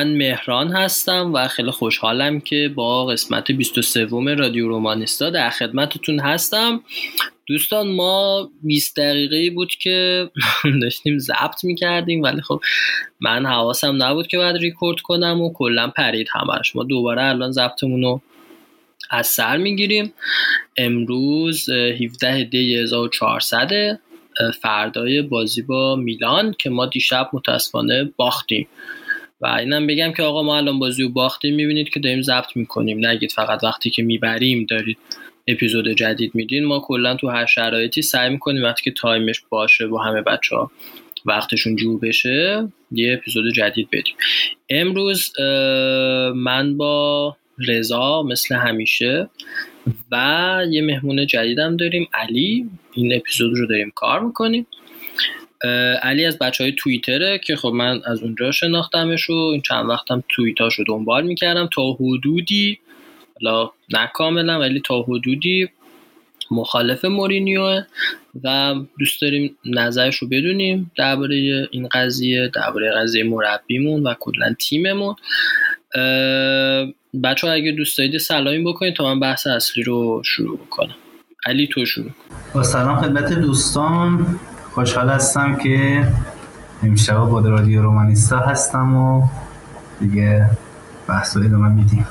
من مهران هستم و خیلی خوشحالم که با قسمت 23 رادیو رومانیستا در خدمتتون هستم. دوستان ما 20 دقیقه بود که داشتیم ضبط می‌کردیم ولی خب من حواسم نبود که باید ریکورد کنم و کلا پرید همش. ما دوباره الان ضبطمون رو از سر می‌گیریم. امروز 17 دی 1400 فردای بازی با میلان که ما دیشب متاسفانه باختیم. و اینم بگم که آقا ما الان بازی رو باختیم می‌بینید که داریم ضبط می‌کنیم. نگید فقط وقتی که می‌بریم دارید اپیزود جدید میدین ما کلا تو هر شرایطی سعی می‌کنیم وقتی که تایمش باشه و همه بچه ها وقتشون جور بشه یه اپیزود جدید بدیم. امروز من با رضا مثل همیشه و یه مهمون جدیدم داریم. علی این اپیزود رو داریم کار می‌کنیم. علی از بچه های توییتره که خب من از اونجا شناختمش و این چند وقتم توییتاش رو دنبال می‌کردم. تا حدودی حالا نه کاملا ولی تا حدودی مخالف مورینیو و دوست داریم نظرش رو بدونیم درباره این قضیه درباره قضیه مربیمون و کلا تیممون. بچه ها اگه دوست دارید سلامی بکنید تا من بحث اصلی رو شروع بکنم. علی تو شروع با سلام خدمت دوستان. خوشحال هستم که امشب با رادیو رومانیستا هستم و دیگه بحث رو ادامه میدیم.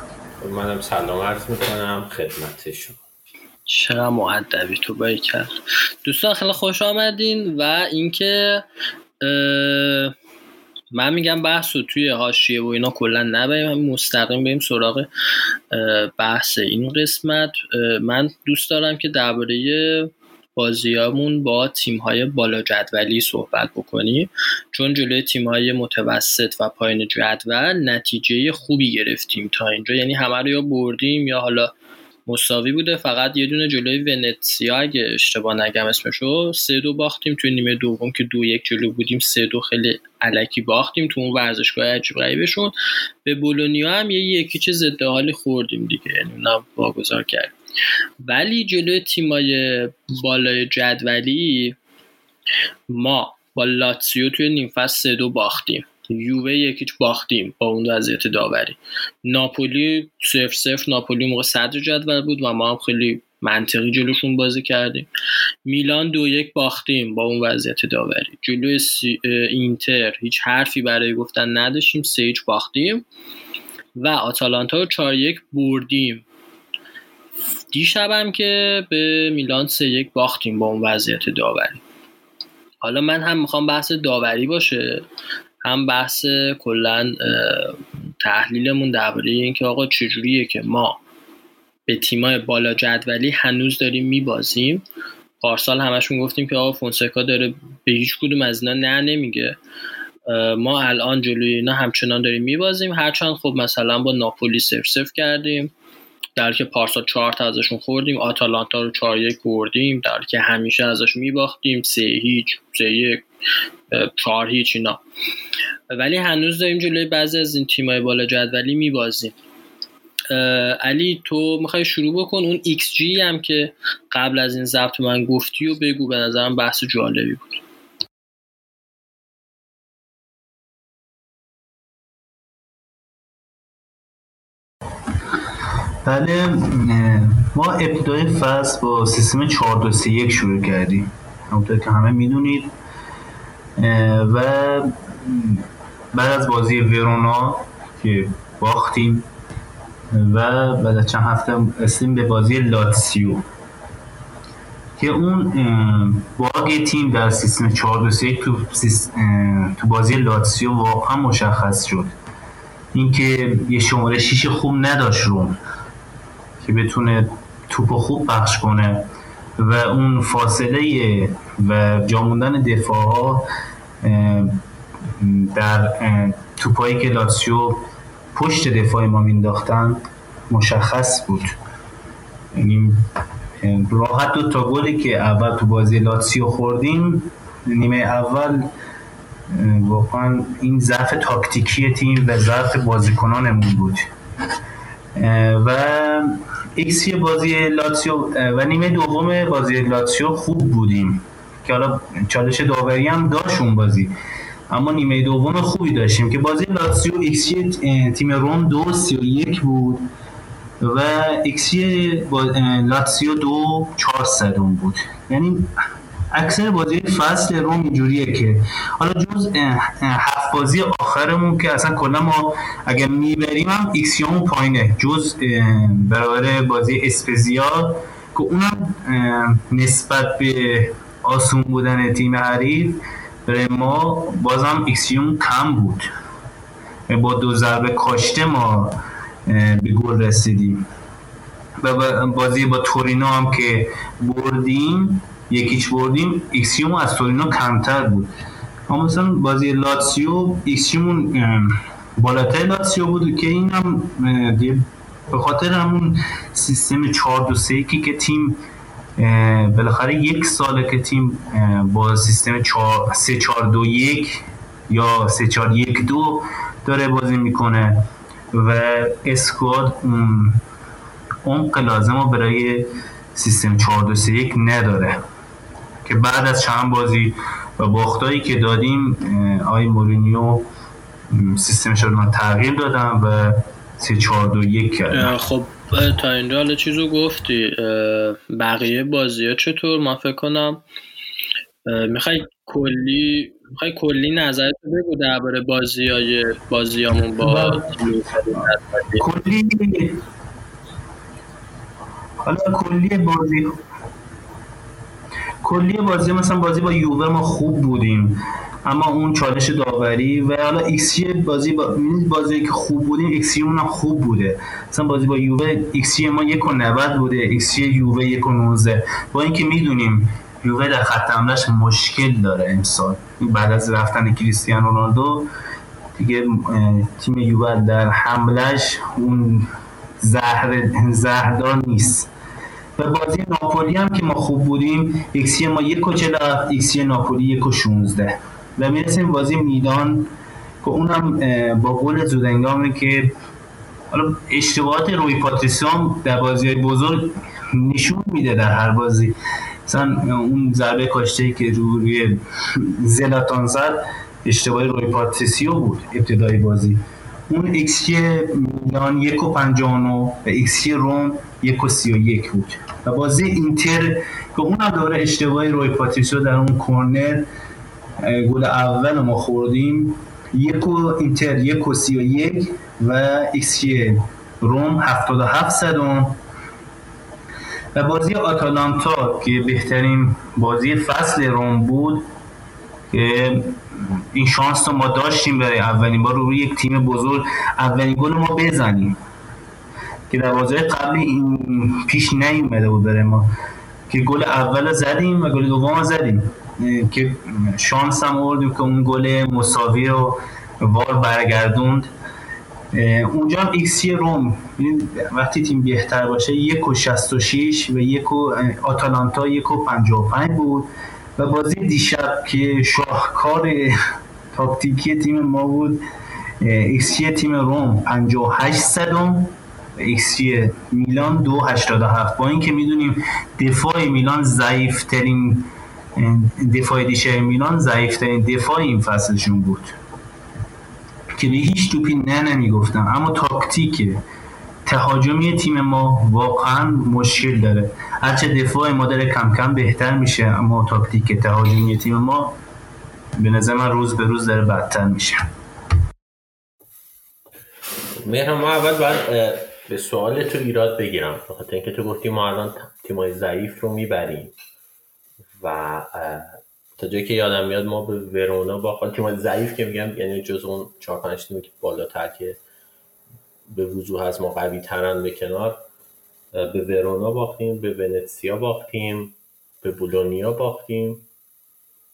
منم سلام عرض می‌کنم خدمت شما. چرا معدبی تو بایی کرد؟ دوستان خیلی خوش آمدین و اینکه من میگم بحث رو توی حاشیه و اینا کلا نبریم مستقیم بریم سراغ بحث این قسمت. من دوست دارم که درباره بازیامون با تیم‌های بالا جدولی صحبت بکنیم چون جلوی تیم‌های متوسط و پایین جدول نتیجه خوبی گرفتیم تا اینجا. یعنی همه رو یا بردیم یا حالا مساوی بوده. فقط یه دونه جلوی ونتسیا اگه اشتباه نگم اسمشو سه دو باختیم. توی نیمه دوم که دو یک جلو بودیم سه دو خیلی علکی باختیم تو اون ورزشگاه عجیب غریبشون. به بولونیا هم یه یکی چه ضد حالی خوردیم دیگه. یعنی اونم واگذار کردیم. ولی جلوی تیمای بالای جدولی ما با لاتسیو توی نیم فصل سه دو باختیم. یووه یکیچ باختیم با اون وضعیت داوری. ناپولی صفر صفر ناپولی موقع صدر جدول بود و ما هم خیلی منطقی جلوشون بازی کردیم. میلان دو یک باختیم با اون وضعیت داوری. جلوی اینتر هیچ حرفی برای گفتن نداشتیم سه هیچ باختیم. و آتالانتا رو چهار یک بردیم. دیشبم که به میلان سه یک باختیم با اون وضعیت داوری. حالا من هم می‌خوام بحث داوری باشه هم بحث کلا تحلیلمون درباره اینکه آقا چجوریه که ما به تیمای بالا جدولی هنوز داریم میبازیم. پارسال همشون گفتیم که آقا فونسکا داره به هیچ کدوم از اینا نه نمیگه. ما الان جلوی اینا همچنان داریم میبازیم. هرچند خب مثلا با ناپولی سف سف کردیم. در که پارسا چهار تا ازشون خوردیم آتالانتا رو چهار یک بردیم در که همیشه ازش میباختیم سه هیچ سه یک چهار هیچ اینا. ولی هنوز داریم جلوی بعضی از این تیمای بالا جدولی میبازیم. علی تو می‌خوای شروع بکن؟ اون ایکس جی هم که قبل از این ضبط من گفتی و بگو به نظرم بحث جالبی بود. بله ما ابتدای فصل با سیستم 4 2 3 1 شروع کردیم. همونطور که همه می‌دونید. و بعد از بازی ورونا که باختیم و بعد از چند هفته رسیدیم به بازی لاتسیو. که اون باگ تیم در سیستم 4 2 3 تو تو بازی لاتسیو واقعا مشخص شد. اینکه یه شماره 6 خوب نداشت روم. که بتونه توپ خوب پخش کنه و اون فاصله و جاموندن دفاع ها در توپایی که لاتسیو پشت دفاع ما مینداختن مشخص بود. یعنی راحت دو تا گلی که اول تو بازی لاتسیو خوردیم نیمه اول واقعا این ضعف تاکتیکی تیم و ضعف بازیکنانمون بود. و ایکسی بازی لاتسیو و نیمه دوم بازی لاتسیو خوب بودیم. که حالا چالش داوری هم داشت اون بازی. اما نیمه دوم خوبی داشتیم که بازی لاتسیو ایکسی تیم روم دو سی و یک بود و ایکسی لاتسیو دو چهار صدون بود. یعنی اکثر بازی فصل روم اینجوریه که حالا جز هفت بازی آخرمون که اصلا کلا ما اگه می‌بریم هم xG هامون پایینه. جز برابر بازی اسپزیا که اونم نسبت به آسون بودن تیم حریف برای ما بازم xG مون کم بود. با دو ضربه کاشته ما به گل رسیدیم. و بازی با تورینو هم که بردیم یک هیچ بردیم xG مون از تورینو کمتر بود. اما مثلا بازی لاتسیو ایکسیومون بالاتر لاتسیو بود که این هم به خاطر همون سیستم 4 2 3 که تیم بالاخره یک ساله که تیم با سیستم 3 4 2 1 یا 3 4 1 2 داره بازی می‌کنه و squad اون لازم رو برای سیستم 4 2 3 1 نداره. که بعد از چند بازی و باختایی که دادیم آی مورینیو سیستمش رو تغییر دادم و 3 4 2 1 کردم. خب تا اینجا حالا چیزو گفتی. بقیه بازی ها چطور؟ ما فکر کنم می‌خوای کلی می‌خوای کلی نظرت بگو درباره بازی های بازیامون با کلی حالا کلی بازی کلی بازی مثلا بازی با یووه ما خوب بودیم. اما اون چالش داوری و حالا ایکسی بازی با بازی که خوب بودیم ایکسی اون خوب بوده. مثلا بازی با یووه ایکسی ما یک و 90 بوده ایکسی یووه یک و 19 با اینکه می‌دونیم یووه در خط حملش مشکل داره امسال. بعد از رفتن کریستیانو رونالدو دیگه تیم یووه در حملش اون زهر زهردار نیست. و بازی ناپولی هم که ما خوب بودیم ایکسی ما یک و چلا ایکسی ناپولی یک و 16 و می‌رسیم بازی میدان که اونم با گل زودنگامی که حالا اشتباهات روی پاتریسیان در بازی بزرگ نشون میده در هر بازی. مثلا اون ضربه کاشته که روی زلاتان زد اشتباه روی پاتریسیو بود ابتدای بازی. اون xG میلان یک و پنجاه و نه و xG روم یک و سی و یک بود. و بازی اینتر که اون هم دوباره اشتباهی روی پاتریسیو در اون کورنر گل اول ما خوردیم. یک و اینتر یک و سی و یک و ایکسی روم هفتاد و هفت صدم و بازی آتالانتا که بهترین بازی فصل روم بود که این شانس رو ما داشتیم برای اولین بار روی یک تیم بزرگ. اولین گل ما بزنیم. که در بازی قبلی این پیش نیومده بود برای ما. که گل اول زدیم و گل دوم زدیم. که شانس هم آوردیم که اون گل مساوی رو وار برگردوند. اونجا هم ایکسی روم. وقتی تیم بهتر باشه یک و شست و شیش و یک و آتالانتا یک و پنج و پنج بود. و بازی دیشب که شاهکار تاکتیکی تیم ما بود ایکسی تیم روم 58 صدم ایکسی میلان دو هشتاد هفت. با اینکه می‌دونیم دفاع میلان ضعیفترین دفاع دیشه میلان ضعیفترین دفاع این فصلشون بود که به هیچ توپی نه نمی‌گفتن اما تاکتیک تهاجمی تیم ما واقعا مشکل داره. هرچه دفاع ما داره کم کم بهتر میشه اما تاکتیک تهاجمی تیم ما به نظر من روز به روز داره بدتر میشه. مهرم ما اول باید به سوال تو ایراد بگیرم. خاطر اینکه تو گفتی ما الان تیمای ضعیف رو می‌بریم و تا جایی که یادم میاد ما به ورونا با تیمای ضعیف که میگم یعنی جز اون 4 5 تیمی که بالاتر که به وضوح از ما قوی ترن به کنار به ورونا باختیم به ونتسیا باختیم به بولونیا باختیم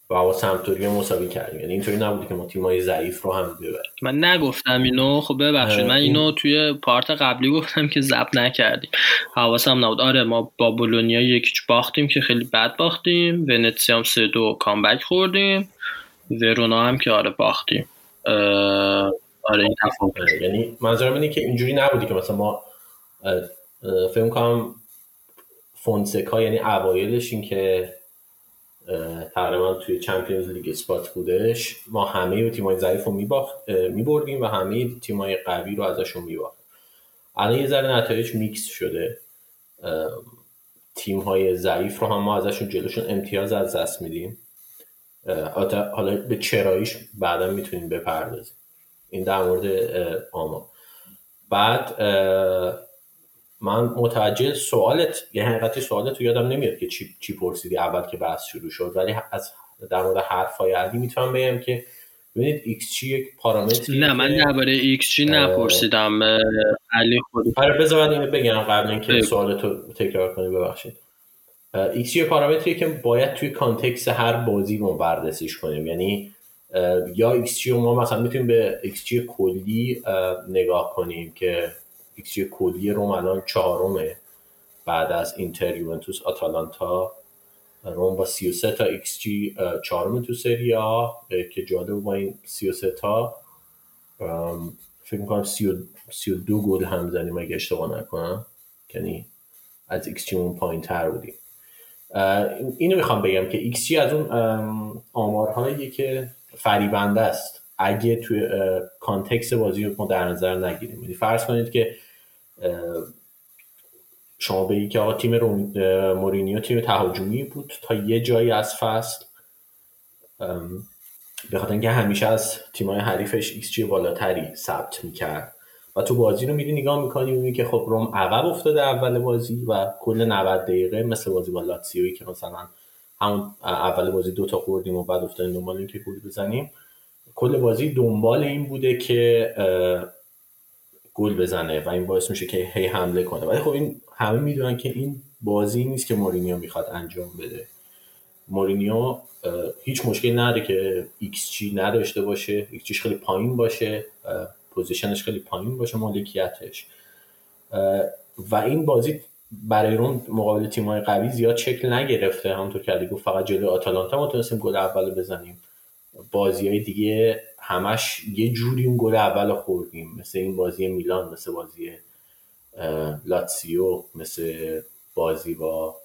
و با سمتوری مساوی کردیم. یعنی اینطوری نبوده که ما تیمای ضعیف رو هم ببریم. من نگفتم اینو خب ببخشید من اینو توی پارت قبلی گفتم که زب نکردیم. حواسم نبود. آره ما با بولونیا یکیچ باختیم که خیلی بد باختیم. ونتسیا هم سه دو کامبک خوردیم. ورونا هم که آره باختیم. آره این تفاوت یعنی منظورم اینه که اینجوری نبودی که مثلا ما فکر کنم فونسکا یعنی اوایلش این که تقریبا توی چمپیونز لیگ spot بودش ما همه تیمای ضعیف رو میبردیم و همه تیمای قوی رو ازشون میباخت الان یه ذره نتایج میکس شده. تیم های ضعیف رو هم ما ازشون جلوشون امتیاز از دست میدیم. حالا به چراییش بعدا می‌تونیم بپردازیم. این در مورد آما بعد من متوجه سوالت یه حقیقتی سوالت تو یادم نمیاد که چی, چی پرسیدی اول که بحث شروع شد. ولی از در مورد حرفای علی می‌تونم بگم که ببینید xG یک پارامتری نه من درباره ایکس چی نپرسیدم علی خود آره بذار اینو بگم قبل اینکه سوالتو تکرار کنی ببخشید. ایکس چی پارامتری که باید توی context هر بازی ما بررسیش کنیم. یعنی یا ایکس چی ما مثلا می‌تونیم به xG کلی نگاه کنیم که ایکس کلی روم الان چهارمه. بعد از اینتر یوونتوس آتالانتا. روم با 33 تا xG چهارم تو سری آ. که جالب با این 33 تا. فکر می‌کنم 32 گل هم زنیم اگه اشتباه نکنم. یعنی از xG اون پایین تر بودیم. اینو می‌خوام بگم که ایکس جی از اون آمارهایی که فریبنده است. اگه توی context بازی رو در نظر نگیریم. یعنی فرض کنید که شما بگید که آقا تیم مورینیو تیم تهاجمی بود تا یه جایی از فصل به خاطر اینکه همیشه از تیمای حریفش ایکس جی بالاتری ثبت می‌کرد. و تو بازی رو میری نگاه می‌کنی می‌بینی که خب روم عقب افتاده اول بازی و کل 90 دقیقه مثل بازی با لاتسیوی که مثلا همون اول بازی دو تا خوردیم و بعد افتادیم دنبال اینکه گل بزنیم. کل بازی دنبال این بوده که گل بزنه و این باعث میشه که هی حمله کنه. ولی خب این همه می‌دونن که این بازی نیست که مورینیو می‌خواد انجام بده. مورینیو هیچ مشکلی نداره که ایکس چی نداشته باشه. ایکس چیش خیلی پایین باشه. possession ش خیلی پایین باشه مالکیتش. و این بازی برای اون مقابل تیم‌های قوی زیاد شکل نگرفته. همونطور که علی گفت فقط جلوی آتالانتا ما تونستیم گل اول بزنیم. بازی های دیگه همش یه جوری اون گل اول خوردیم. مثل این بازی میلان مثل بازی لاتسیو مثل بازی با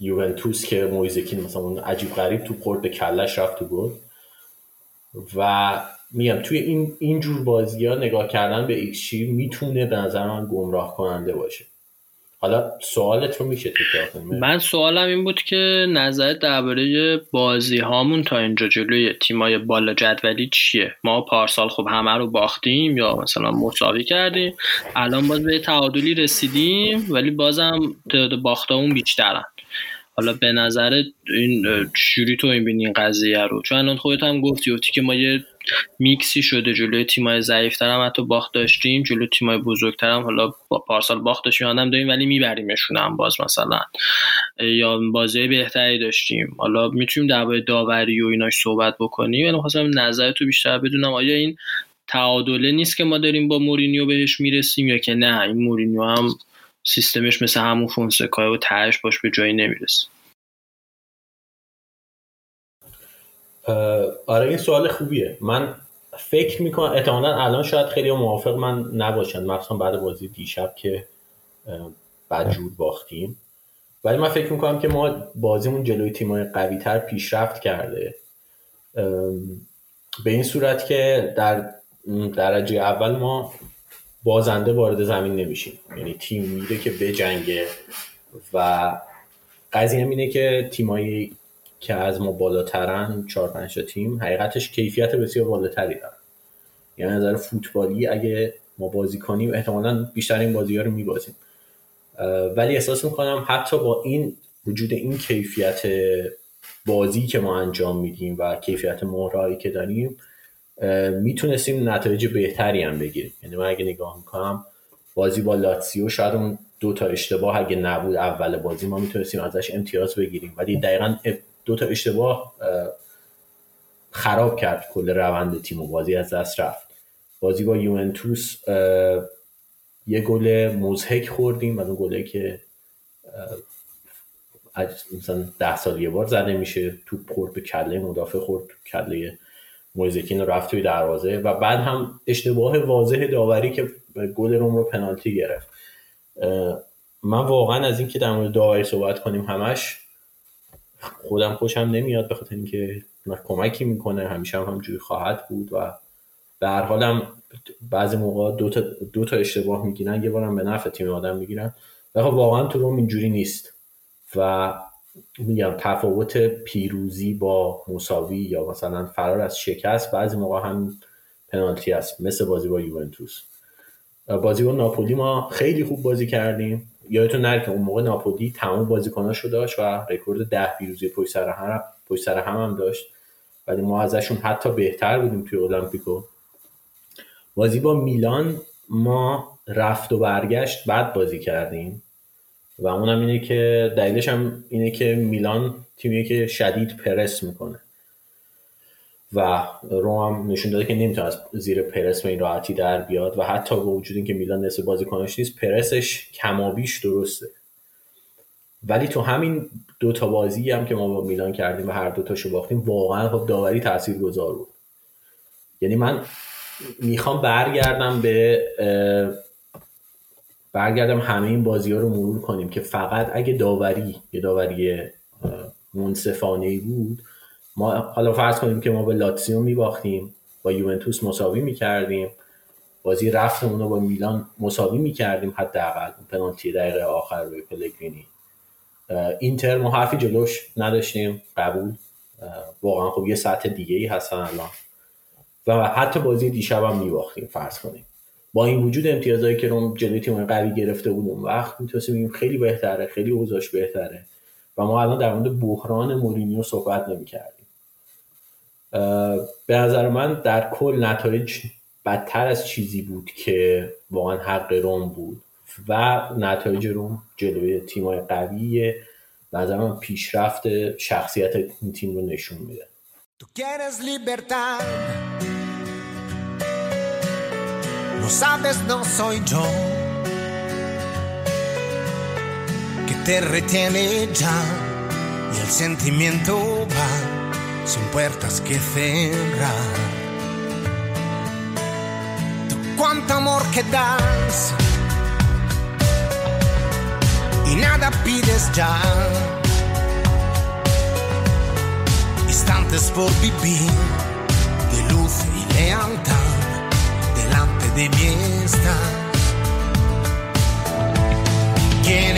یوونتوس که مویزکین مثلا اون عجیب غریب تو خورد به کلش رفت تو گل. و میگم توی این اینجور بازی ها نگاه کردن به ایکشی می‌تونه به نظر من گمراه کننده باشه. حالا سوالت رو میشه تکرار من سوالم این بود که نظرت درباره بازی هامون تا اینجا جلوی تیمای بالا جدولی چیه؟ ما پارسال خب همه رو باختیم یا مثلا مساوی کردیم. الان باز به تعادلی رسیدیم ولی بازم تعداد باختامون بیشترن. حالا به نظر این چجوری تو این این قضیه رو. چون الان خودت هم گفتی گفتی که ما یه میکسی شده جلوی تیمای ضعیفتر هم حتی باخت داشتیم جلوی تیمای بزرگتر هم حالا پارسال باخت داشتیم هم داریم ولی میبریمشون هم باز مثلا. یا بازی بهتری داشتیم. حالا می‌تونیم درباره داوری و ایناش صحبت بکنیم. ولی خواستم نظرتو بیشتر بدونم آیا این تعادله نیست که ما داریم با مورینیو بهش می‌رسیم یا که نه؟ این مورینیو هم سیستمش مثل همون فونسکای و تهش باش به جایی نمی‌رسه. آره این سوال خوبیه. من فکر می‌کنم احتمالا الان شاید خیلی موافق من نباشن. مخصوصا بعد بازی دیشب که بدجور باختیم. ولی من فکر می‌کنم که ما بازیمون جلوی تیمای قوی تر پیشرفت کرده. به این صورت که در درجه اول ما بازنده وارد زمین نمیشیم. یعنی تیم میره که بجنگه و قضیه اینه که تیمایی که از ما بالاترن چهار پنج تیم حقیقتش کیفیت بسیار بالاتری دارن. یعنی نظر فوتبالی اگه ما بازی کنیم احتمالا بیشتر این بازی ها رو میبازیم. ولی احساس می‌کنم حتی با این وجود این کیفیت بازی که ما انجام میدیم و کیفیت مهرهایی که داریم می‌تونستیم نتایج بهتری هم بگیریم. یعنی من اگه نگاه می‌کنم بازی با لاتسیو شاید اون دو تا اشتباه اگه نبود اول بازی ما می‌تونستیم ازش امتیاز بگیریم. ولی دقیقا دو تا اشتباه خراب کرد کل روند تیم و بازی از دست رفت. بازی با یوونتوس یه گل مزهک خوردیم. از اون گله که مثلا ده سال یه بار زده میشه تو خورد به کله مدافع خورد کله مویزکین رفت توی دروازه و بعد هم اشتباه واضح داوری که گل روم رو پنالتی گرفت. من واقعا از اینکه در مورد داوری صحبت کنیم همش خودم خوشم نمیاد به خاطر اینکه کمکی می‌کنه. همیشه هم همجوری خواهد بود و به هر حالم بعضی موقع دو تا, دو تا اشتباه می‌گیرن یه بارم به نفع تیم آدم می‌گیرن. و واقعا تو روم اینجوری نیست. و میگم تفاوت پیروزی با مساوی یا مثلا فرار از شکست بعضی موقع هم پنالتی است مثل بازی با یوونتوس. بازی با ناپولی ما خیلی خوب بازی کردیم. یادتون نره که اون موقع ناپولی تمام بازیکناشو داشت و رکورد ده پیروزی پشت سر هم پشت سر هم, هم داشت. ولی ما ازشون حتی بهتر بودیم توی المپیکو. بازی با میلان ما رفت و برگشت بعد بازی کردیم. و اونم اینه که دلیلش هم اینه که میلان تیمیه که شدید پرس می‌کنه. و روم هم نشون داده که نمی‌تونه از زیر پرس به این راحتی در بیاد و حتی با وجود اینکه میلان نصف بازیکناش نیست پرسش کمابیش درسته. ولی تو همین دو تا بازی هم که ما با میلان کردیم و هر دو تاشو باختیم واقعا خب داوری تاثیرگذار بود. یعنی من می‌خوام برگردم به برگردم همه این بازی ها رو مرور کنیم که فقط اگه داوری یه داوری منصفانه بود ما حالا فرض کنیم که ما به لاتسیو میباختیم با یوونتوس مساوی می‌کردیم بازی رفتمون رو با میلان مساوی می‌کردیم حداقل پنالتی دقیقه آخر روی پلگرینی. اینتر ما حرفی جلوش نداشتیم قبول. واقعا خب یه سطح دیگه ای هستن الان. و حتی بازی دیشب هم میباختیم فرض کنیم. با این وجود امتیازهایی که روم جلوی تیم قوی گرفته بود اون وقت می‌تونستیم بگیم خیلی بهتره خیلی اوضاعش بهتره و ما الان در مورد بحران مورینیو صحبت نمی‌کردیم. به نظر من در کل نتایج بدتر از چیزی بود که واقعا حق روم بود و نتایج روم جلوی تیمای قویه به نظر من پیشرفت شخصیت این تیم رو نشون میده. No sabes, no soy yo que te retiene ya y el sentimiento va sin puertas que cerrar. Tú cuánto amor que das y nada pides ya. Instantes por vivir de luz y lealtad de mí está. ¿Quién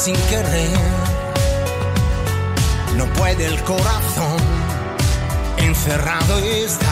sin querer. No puede el corazón encerrado estar,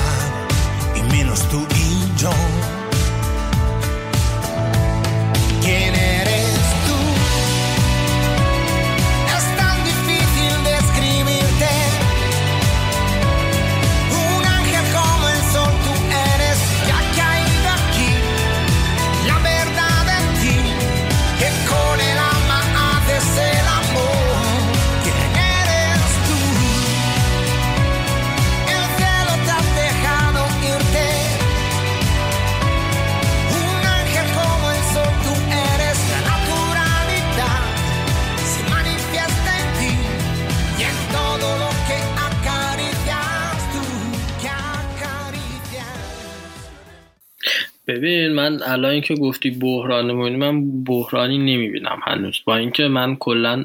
من الان که گفتی بحران من بحرانی نمی‌بینم هنوز. با اینکه من کلا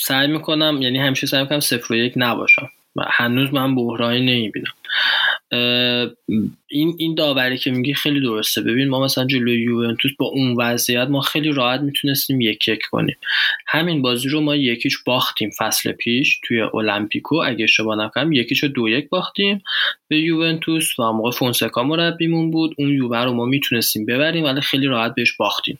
سعی می‌کنم یعنی همیشه سعی می‌کنم صفر و یک نباشم. هنوز من بحرانی نمی‌بینم. این این داوری که میگی خیلی درسته. ببین ما مثلا جلوی یوونتوس با اون وضعیت ما خیلی راحت می‌تونستیم یک یک کنیم. همین بازی رو ما یکیش باختیم فصل پیش توی المپیکو اگه اشتباه نکنم یکیش رو دو یک باختیم به یوونتوس و موقع فونسکا مربیمون بود. اون یووه رو ما می‌تونستیم ببریم ولی خیلی راحت بهش باختیم.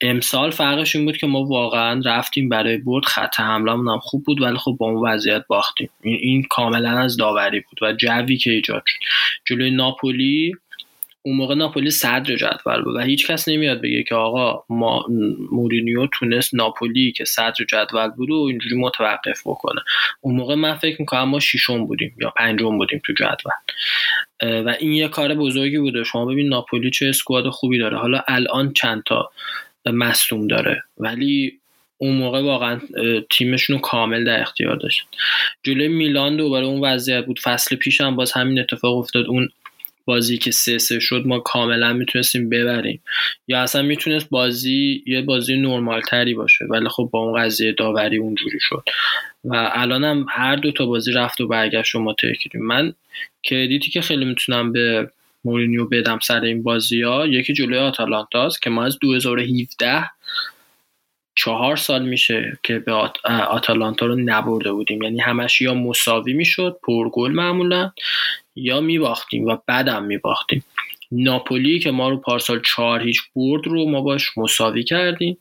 امسال فرقش این بود که ما واقعا رفتیم برای برد خط حملمون هم خوب بود ولی خب با اون وضعیت باختیم. این, این کاملا از داوری بود و جوی که ایجاد شد. جلوی ناپولی اون موقع ناپولی صدر جدول بود و هیچ کس نمیاد بگه که آقا ما مورینیو تونست ناپولی که صدر جدول بود و اینجوری متوقف بکنه. اون موقع من فکر می‌کنم ما ششم بودیم یا پنجم بودیم تو جدول. و این یه کار بزرگی بوده. شما ببین ناپولی چه اسکواد خوبی داره. حالا الان چند تا مصدوم داره. ولی اون موقع واقعا تیمشون رو کامل در اختیار داشت. جلوی میلان دوباره اون وضعیت بود. فصل پیش هم باز همین اتفاق افتاد. اون بازی که سه سه شد ما کاملا می‌تونستیم ببریم. یا اصلا می‌تونست بازی یه بازی نرمال تری باشه ولی خب با اون قضیه داوری اونجوری شد. و الان هم هر دو تا بازی رفت و برگشت رو ما من کردیتی که خیلی می‌تونم به مورینیو بدم سر این بازی ها یکی جلوی آتالانتاست که ما از 2017 چهار سال میشه که به آتالانتا رو نبرده بودیم. یعنی همش یا مساوی می‌شد پرگل معمولا یا میباختیم و بعدم میباختیم. ناپولی که ما رو پارسال چهار هیچ برد رو ما باش مساوی کردیم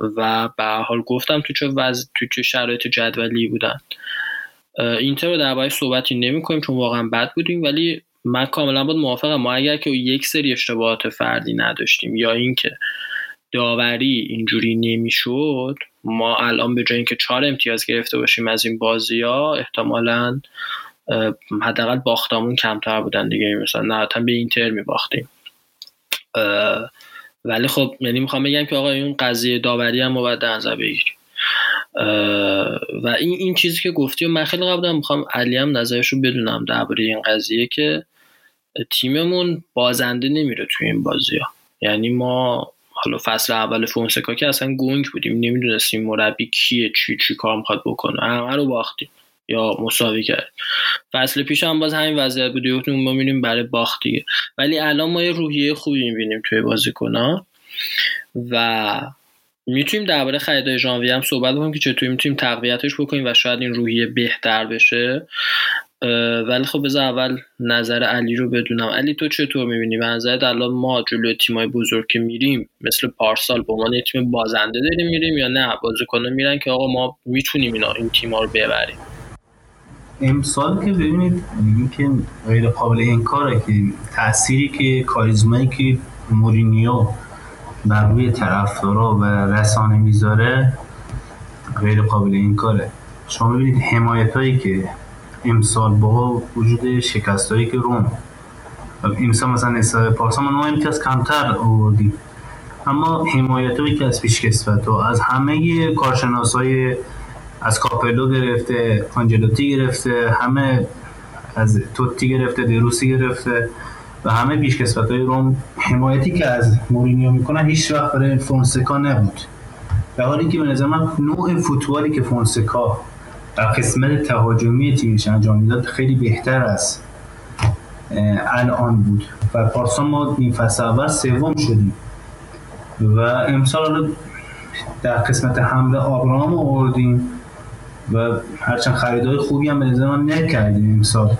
و به حال گفتم تو چه وز... تو چه شرایط جدولی بودن. اینتر رو درباره صحبتی نمی کنیم چون واقعا بد بودیم ولی من کاملا بود موافقم. ما اگر که یک سری اشتباهات فردی نداشتیم یا اینکه داوری اینجوری نمی‌شد ما الان به جای اینکه چهار امتیاز گرفته باشیم از این بازی ها احتمالا حداقل باختامون کمتر بودن دیگه. مثلا نه به اینتر میباختیم. ولی خب یعنی می‌خوام بگم که آقا این قضیه داوری هم باید در نظر بگیریم. و این این چیزی که گفتی و من خیلی قبلا می‌خوام علی هم نظرش رو بدونم درباره این قضیه که تیممون بازنده نمیره توی این بازی ها. یعنی ما حالا فصل اول فونسکا که اصلا گنگ بودیم نمی‌دونستیم مربی کیه چی چی کار می‌خواد بکنه. همه رو باختیم یا مساوی کرد. فصل پیش هم باز همین وضعیت بود. یفتون ما می‌بینیم برای باخت دیگه. ولی الان ما یه روحیه خوبی می‌بینیم توی بازیکن ها و می‌تونیم درباره خریدای ژانویه هم صحبت بکنیم که چطور می‌تونیم تقویتش بکنیم و شاید این روحیه بهتر بشه. ولی خب بذار اول نظر علی رو بدونم. علی تو چطور می‌بینی؟ به نظرت الان ما جلوی تیمای بزرگ که میریم مثل پارسال به عنوان تیم بازنده داریم میریم یا نه؟ بازیکن‌ها میرن که آقا ما می‌تونیم اینا این تیم‌ها رو ببریم. امسال که ببینید میگیم که غیر قابل انکاره که تأثیری که کاریزمایی که مورینیو بر روی طرفدارا و رسانه می‌ذاره غیر قابل انکاره. شما ببینید حمایت هایی که امسال با وجود شکست هایی که روم امسال مثلا نسبت پارسا ما امتیاز کمتر آوردیم. اما حمایت هایی که از پیشکسوت و از همه کارشناس های از کاپلو گرفته آنجلوتی گرفته همه از توتی گرفته دروسی گرفته و همه پیشکسوت های روم حمایتی که از مورینیو می‌کنن هیچ وقت برای فونسکا نبود. در حالی که به نظر من نوع فوتبالی که فونسکا در قسمت تهاجمی تیمش انجام می‌داد خیلی بهتر از الان بود. و پارسا ما این فصل اول سوم شدیم. و امسال در قسمت حمله آبراهام آوردیم و هرچند خریدهای خوبی هم به من نکردیم امسال.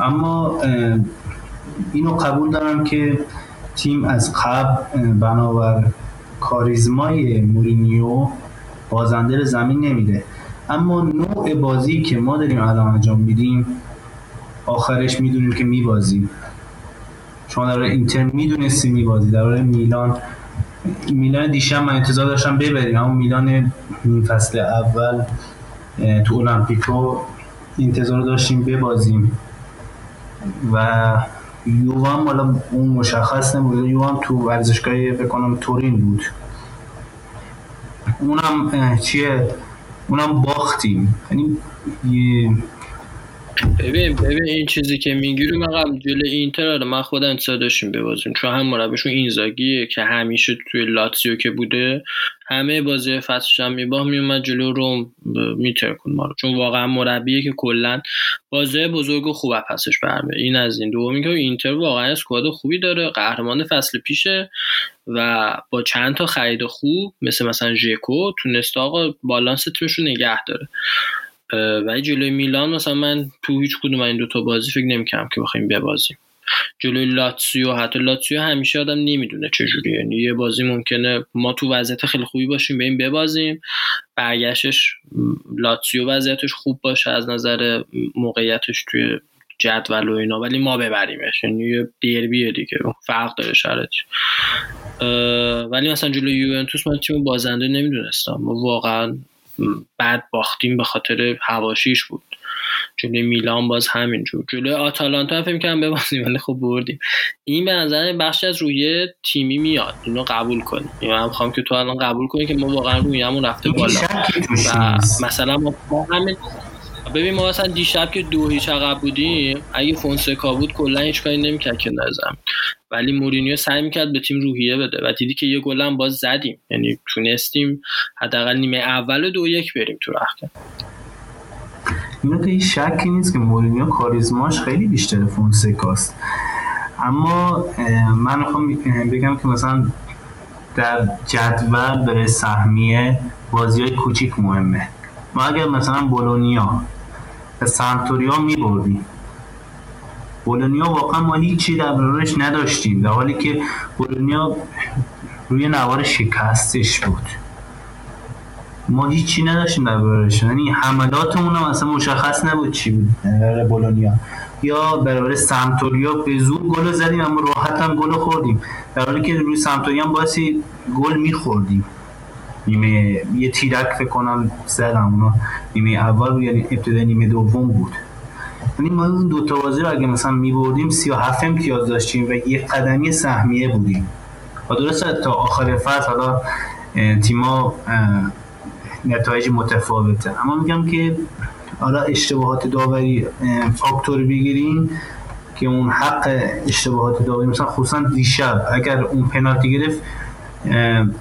اما اینو قبول دارم که تیم از قبل بنابر کاریزمای مورینیو بازنده زمین نمیده اما نوع بازی که ما داریم الان انجام میدیم آخرش می‌دونیم که میبازیم. شما در اینتر می‌دونستی میبازی. در میلان میلان دیشب من انتظار داشتم ببریم اما میلان فصل اول تو المپیکو انتظار داشتیم ببازیم. و یووام حالا اون مشخص نبود. یووام تو ورزشگاه بکنم تورین بود. اونم چیه؟ اونم باختیم. یعنی ببین ببین این چیزی که میگی رو من قبل جلو اینتر من خودم داشتیم ببازیم. چون هم مربیشون اینزاگیه که همیشه توی لاتسیو که بوده همه بازی فصلش هم میباه میومد جلو روم میتر کن ما رو. چون واقعا مربیه که کلا بازی بزرگ و خوب پسش برمه. این از این. دومی که اینتر واقعا اسکواد خوبی داره قهرمان فصل پیشه و با چند تا خرید خوب مثل مثلا ژکو تونسته آقا بالانس تیمش رو نگه داره. ولی جلوی میلان مثلا من تو هیچ کدوم این دوتا بازی فکر نمی‌کنم که بخوایم ببازیم. جلوی لاتسیو حتی لاتسیو همیشه آدم نمی‌دونه چجوریه. یعنی یه بازی ممکنه ما تو وضعیت خیلی خوبی باشیم این ببازیم. برگشتش لاتسیو وضعیتش خوب باشه از نظر موقعیتش توی جدول و اینا ولی ما ببریمش. یعنی یه دیربیه دیگه فرق داره شرطی ولی مثلا جلوی یوونتوس من تیم بازنده نمی‌دونستم. واقعا بعد باختیم به خاطر هواشیش بود. جلوی میلان باز همینجور جلوی آتالانتا فکر کنم ببازیم ولی خب بردیم. این به نظر بخش از روی تیمی میاد. اینو قبول کنیم. یعنی من می‌خوام که تو الان قبول کنی که ما واقعا رویمون رفته بالا. و مثلا ما همین ببین ما مثلا دیشب که دو هیچ عقب بودیم اگه فونسکا بود کلا هیچ کاری نمی‌کرد که نظم ولی مورینیو سعی می‌کرد به تیم روحیه بده و دیدی که یه گلم باز زدیم. یعنی تونستیم حداقل نیمه اول دو یک بریم تو رخکن هیچ شکی نیست که مورینیو کاریزماش خیلی بیشتر فونسکاست. اما من می‌خوام بگم که مثلا در جدول برای سهمیه بازی های کوچیک مهمه. ما اگر مثلا بولونیا به سمتوریا میبردیم بولونیا واقعا ما هیچی در برابرش نداشتیم. در حالی که بولونیا روی نوار شکستش بود. ما هیچی نداشتیم در برابرش یعنی حملاتمون هم اصلا مشخص نبود چی بود. برابر بولونیا. یا برابر سمتوریا به زور گل زدیم اما راحت هم گل خوردیم. در حالی که روی سمتوریا هم باسی گل میخوردیم. نیمه یه تیرک فکر کنم زدم اونا نیمه اول یعنی ابتدای نیمه دوم بود. یعنی ما اون دو تا بازی رو اگه مثلا میبردیم 37 امتیاز داشتیم و یه قدمی سهمیه بودیم. و درسته تا آخر فصل حالا تیما نتایج متفاوته. اما میگم که حالا اشتباهات داوری فاکتور بگیریم که اون حق اشتباهات داوری مثلا خصوصا دیشب اگر اون پنالتی گرفت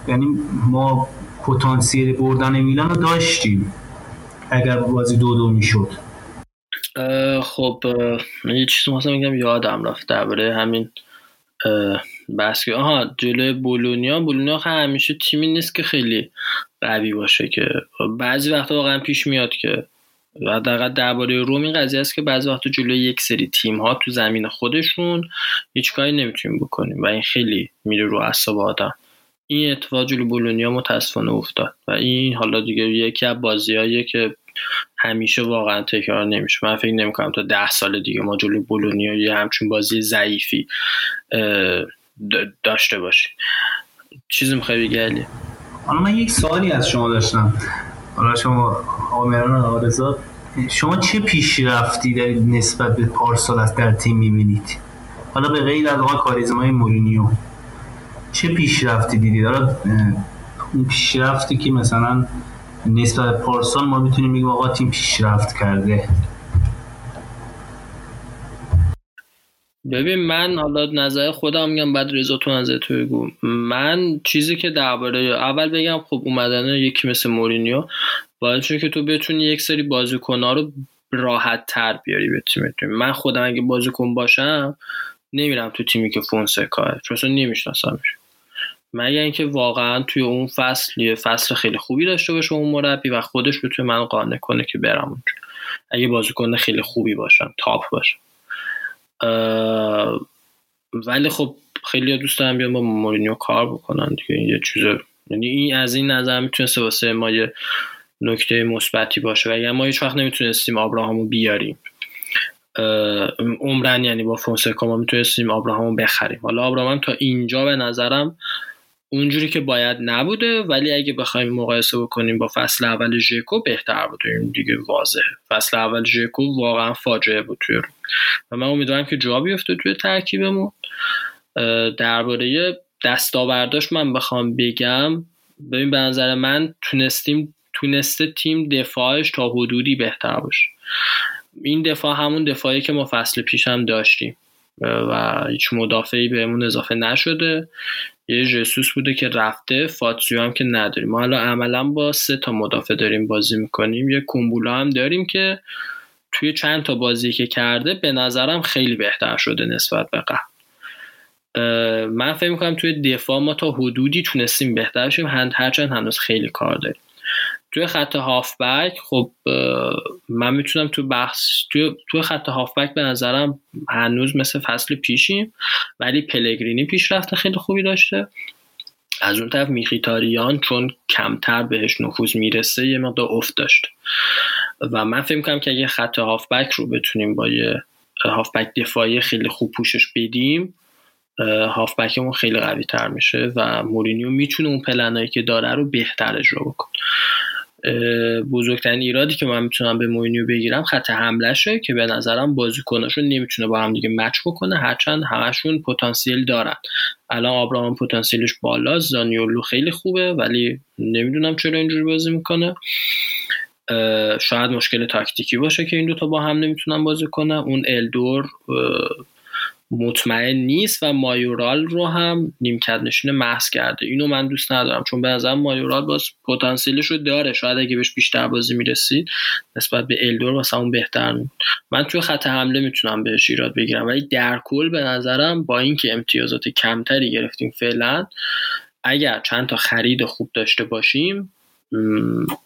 یعنی ما پتانسیل بردن میلان رو داشتیم اگر بازی دو دو می‌شد. خب یه چیز مثلا میگم یادم رفت درباره همین بس آها جلوی بولونیا. بولونیا همیشه تیمی نیست که خیلی قوی باشه که. بعضی وقتا واقعا پیش میاد که حداقل درباره روم این قضیه است که بعضی وقتا جلوی یک سری تیم ها تو زمین خودشون هیچ کاری نمی‌تونیم بکنیم و این خیلی میره رو اعصاب آدم. این اتفاق جلوی بولونیا متاسفانه افتاد و این حالا دیگه یکی از بازیاییه که همیشه واقعا تکرار نمیشه. من فکر نمی‌کنم تا ده سال دیگه ما جلوی بولونیا یه همچون بازی ضعیفی داشته باشیم. چیزی می‌خوای بگی حالا من یک سوالی از شما داشتم. حالا شما آمران آرزا شما چه پیشرفتی در نسبت به پارسال از در تیم می‌بینید؟ حالا به غیر از آقا کاریزمای مورینیو چه پیشرفتی دیدید؟ حالا اون پیشرفتی که مثلا نسبت پارسال ما می‌تونیم بگیم آقا تیم پیشرفت کرده. ببین من حالا نظر خودم میگم بعد رضا تو نظر تو بگو. من چیزی که درباره اول بگم خب اومدن یکی مثل مورینیو باعث که تو بتونی یک سری بازیکن‌ها رو راحت تر بیاری به تیمت. من خودم اگه بازیکن باشم نمیرم تو تیمی که فونسکا چون نمیشناسمش. مگر اینکه واقعا توی اون فصل یه فصل خیلی خوبی داشته باشه اون مربی و خودش بتونه من قانع کنه که برم اونجا. اگه بازیکن خیلی خوبی باشم تاپ باشم ولی خب خیلی دوست دارم بیان با مورینیو کار بکنن دیگه. یه چیز یعنی این از این نظر می‌تونسته واسه ما یه نکته مثبتی باشه. و اگر ما هیچ وقت نمی‌تونستیم آبراهامو بیاریم. عمرن یعنی با فونسکا ما می‌تونستیم آبراهامو بخریم. حالا آبراهام تا اینجا به نظرم اونجوری که باید نبوده ولی اگه بخوایم مقایسه بکنیم با فصل اول ژکو بهتر بوده این دیگه واضحه. فصل اول ژکو واقعا فاجعه بود توی رو و من امیدوارم که جا بیفته توی ترکیبمون. درباره دستاورداش من بخوام بگم. ببین به نظر من تونستیم تونسته تیم دفاعش تا حدودی بهتر باشه. این دفاع همون دفاعی که ما فصل پیش هم داشتیم. و هیچ مدافعی بهمون اضافه نشده. یه جسوس بوده که رفته فاتسیو هم که نداریم. ما حالا عملا با سه تا مدافع داریم بازی می‌کنیم. یه کومبولا هم داریم که توی چند تا بازی که کرده به نظرم خیلی بهتر شده نسبت به قبل. من فکر می‌کنم توی دفاع ما تا حدودی تونستیم بهتر شیم. هرچند هنوز خیلی کار داریم. توی خط هافبک خب من می‌تونم تو بحث توی, توی خط هافبک به نظرم هنوز مثل فصل پیشیم ولی پلگرینی پیشرفت خیلی خوبی داشته. از اون طرف میخیتاریان چون کمتر بهش نفوذ می‌رسه یه مقدار افت داشته. و من فکر می‌کنم که اگه خط هافبک رو بتونیم با یه هافبک دفاعی خیلی خوب پوشش بدیم هافبکمون خیلی قوی تر میشه و مورینیو می‌تونه اون پلنایی که داره رو بهتر اجرا بکنه. بزرگترین ایرادی که من می‌تونم به مورینیو بگیرم خط حملشه که به نظرم بازیکناشون نمی‌تونه با هم دیگه مچ بکنه هرچند همشون پتانسیل دارن. الان آبراهام پتانسیلش بالا زانیولو خیلی خوبه ولی نمی‌دونم چرا اینجوری بازی می‌کنه. شاید مشکل تاکتیکی باشه که این دوتا با هم نمی‌تونن بازی کنن. اون الدور مطمئن نیست و مایورال رو هم نیمکت نشین محض کرده. اینو من دوست ندارم چون به نظرم مایورال باز پتانسیلش رو داره. شاید اگه بهش بیشتر بازی می‌رسید نسبت به الدور واسه اون بهتر می من توی خط حمله می‌تونم بهش ایراد بگیرم. ولی در کل به نظرم با اینکه امتیازات کمتری گرفتیم فعلا اگر چند تا خرید خوب داشته باشیم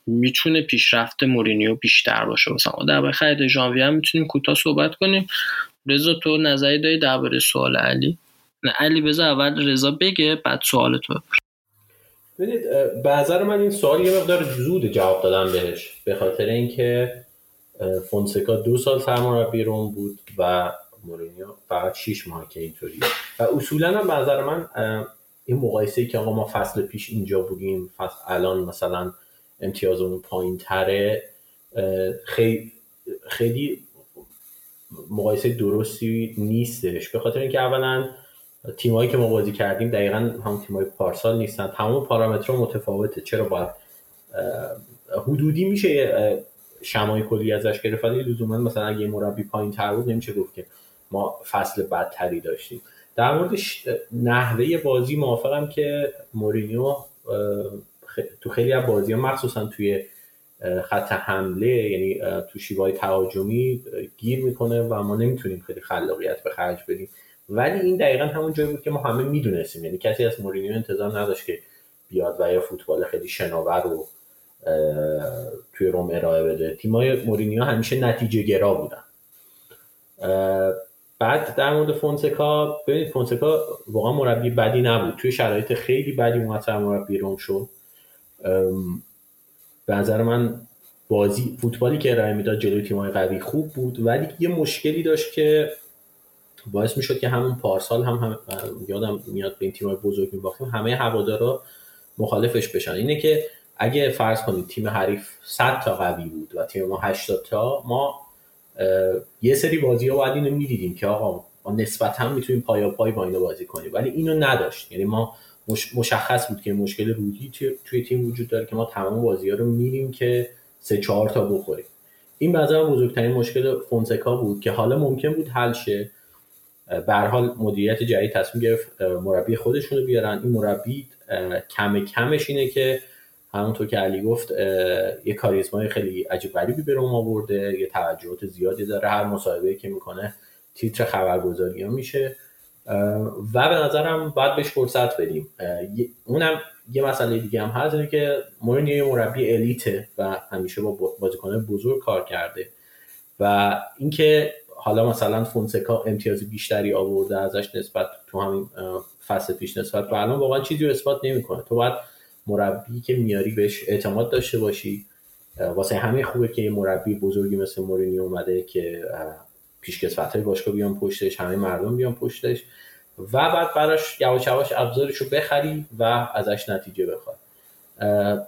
می‌تونه پیشرفت مورینیو بیشتر باشه. مثلا در خرید ژانویه هم می‌تونیم کوتاه صحبت کنیم. رضا تو نظری داری درباره سوال علی؟ نه علی بذار اول رضا بگه بعد سوال تو ببینید به من این سوال یه مقدار زود جواب دادم بهش به خاطر اینکه فونسکا دو سال سرمربی روم بود و مورینیو فقط 6 ماه که اینطوری. و اصولا هم به من این مقایسه که آقا ما فصل پیش اینجا بودیم فصل الان مثلا امتیازمون پایین تره خیلی خیلی مقایسه درستی نیستش. به خاطر اینکه اولا تیمایی که ما بازی کردیم دقیقا هم تیمای پارسال نیستن. تمام پارامترها متفاوته. چرا باید حدودی میشه شمای کلی ازش گرفت؟ ولی لزوما مثلا اگه مربی پایین تر بود نمیشه گفت که ما فصل بدتری داشتیم. در مورد نحوه بازی موافقم که مورینیو تو خیلی از بازی ها مخصوصا توی خط حمله یعنی تو شیوهای تهاجمی گیر می‌کنه و ما نمی‌تونیم خیلی خلاقیت به خرج بدیم. ولی این دقیقا همون جایی بود که ما همه می‌دونستیم. یعنی کسی از مورینیو انتظار نداشت که بیاد و یه فوتبال خیلی شناور رو توی روم ارائه بده. تیمای مورینیو همیشه نتیجه گرا بودن. بعد در مورد فونسکا ببینید فونسکا واقعا مربی بدی نبود. توی شرایط خیلی بدی اومد مربی روم شد. به نظر من بازی فوتبالی که ارائه می‌داد جلوی تیم‌های قوی خوب بود ولی یه مشکلی داشت که باعث می‌شد که همون پارسال هم, هم یادم میاد به این تیم‌های بزرگ میباختیم همه هوادارا مخالفش بشن. اینه که اگه فرض کنید تیم حریف 100 تا قوی بود و تیم ما 80 تا ما یه سری بازی ها باید اینو می‌دیدیم که آقا ما نسبتا می‌تونیم پایا پای با اینو بازی کنیم ولی اینو نداشت. یعنی ما مشخص بود که مشکل روحی توی تیم وجود داره که ما تمام بازی ها رو میریم که سه چهار تا بخوریم. این به بزرگترین مشکل فونسکا بود که حالا ممکن بود حل شه. به حال مدیریت جدید تصمیم گرفت مربی خودشونو بیارن. این مربی کم کمش اینه که همونطور که علی گفت یه کاریزمای خیلی عجیب غریبی به روم آورده یه توجهات زیادی داره. هر مصاحبه که می‌کنه تیتر خبرگزاری میشه. و به نظرم باید بهش فرصت بدیم. اونم یه مسئله دیگه هم هست که مورینیو مربی الیته و همیشه با بازیکنان بزرگ کار کرده. و اینکه حالا مثلا فونسکا امتیاز بیشتری آورده ازش نسبت تو همین فصل پیش نسبت و الان واقعا چیزی رو اثبات نمی‌کنه. تو باید مربی که میاری بهش اعتماد داشته باشی. واسه همه خوبه که یه مربی بزرگی مثل مورینیو اومده که پیشکسوت های باشگاه بیان پشتش همه مردم بیان پشتش. و بعد براش یواش یواش ابزارش رو بخری و ازش نتیجه بخواد.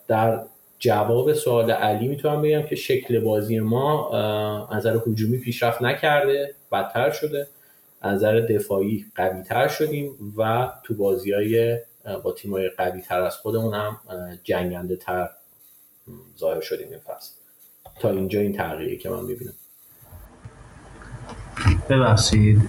در جواب سوال علی می‌تونم بگم که شکل بازی ما از نظر هجومی پیشرفت نکرده بدتر شده. از نظر دفاعی قوی تر شدیم و تو بازی های با تیم های قوی تر از خودمون هم جنگنده تر ظاهر شدیم این فصل. تا اینجا این تغییری که من می‌بینم. ببخشید.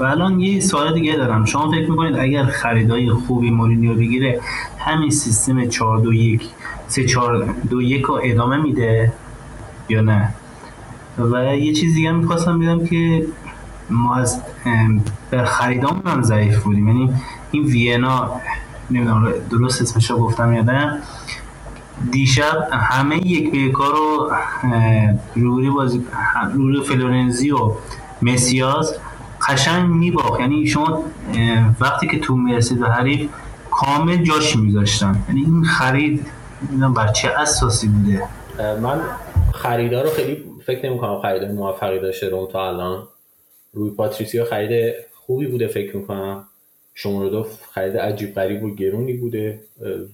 و الان یه سوال دیگه دارم. شما فکر می‌کنید اگر خریدای خوبی مورینیو بگیره همین سیستم 4 2 1 3 4 2 1 رو ادامه میده یا نه؟ و یه چیز دیگه می‌خواستم بگم که ما از به خریدامون هم ضعیف بودیم. یعنی این وینا نمی‌دونم درست اسمش رو گفتم یا نه؟ دیشب همه یک به کار رو روری بازی روری فلورنزی و مسیاز قشنگ میباخت. یعنی شما وقتی که تو می‌رسید به حریف کامل جاش میذاشتن یعنی این خرید بر چه اساسی بوده. من خریدار رو خیلی فکر نمی کنم خرید موفقی داشته روم تا الان. روی پاتریسیو خرید خوبی بوده فکر می‌کنم. شماره خرید عجیب غریب و گرونی بوده.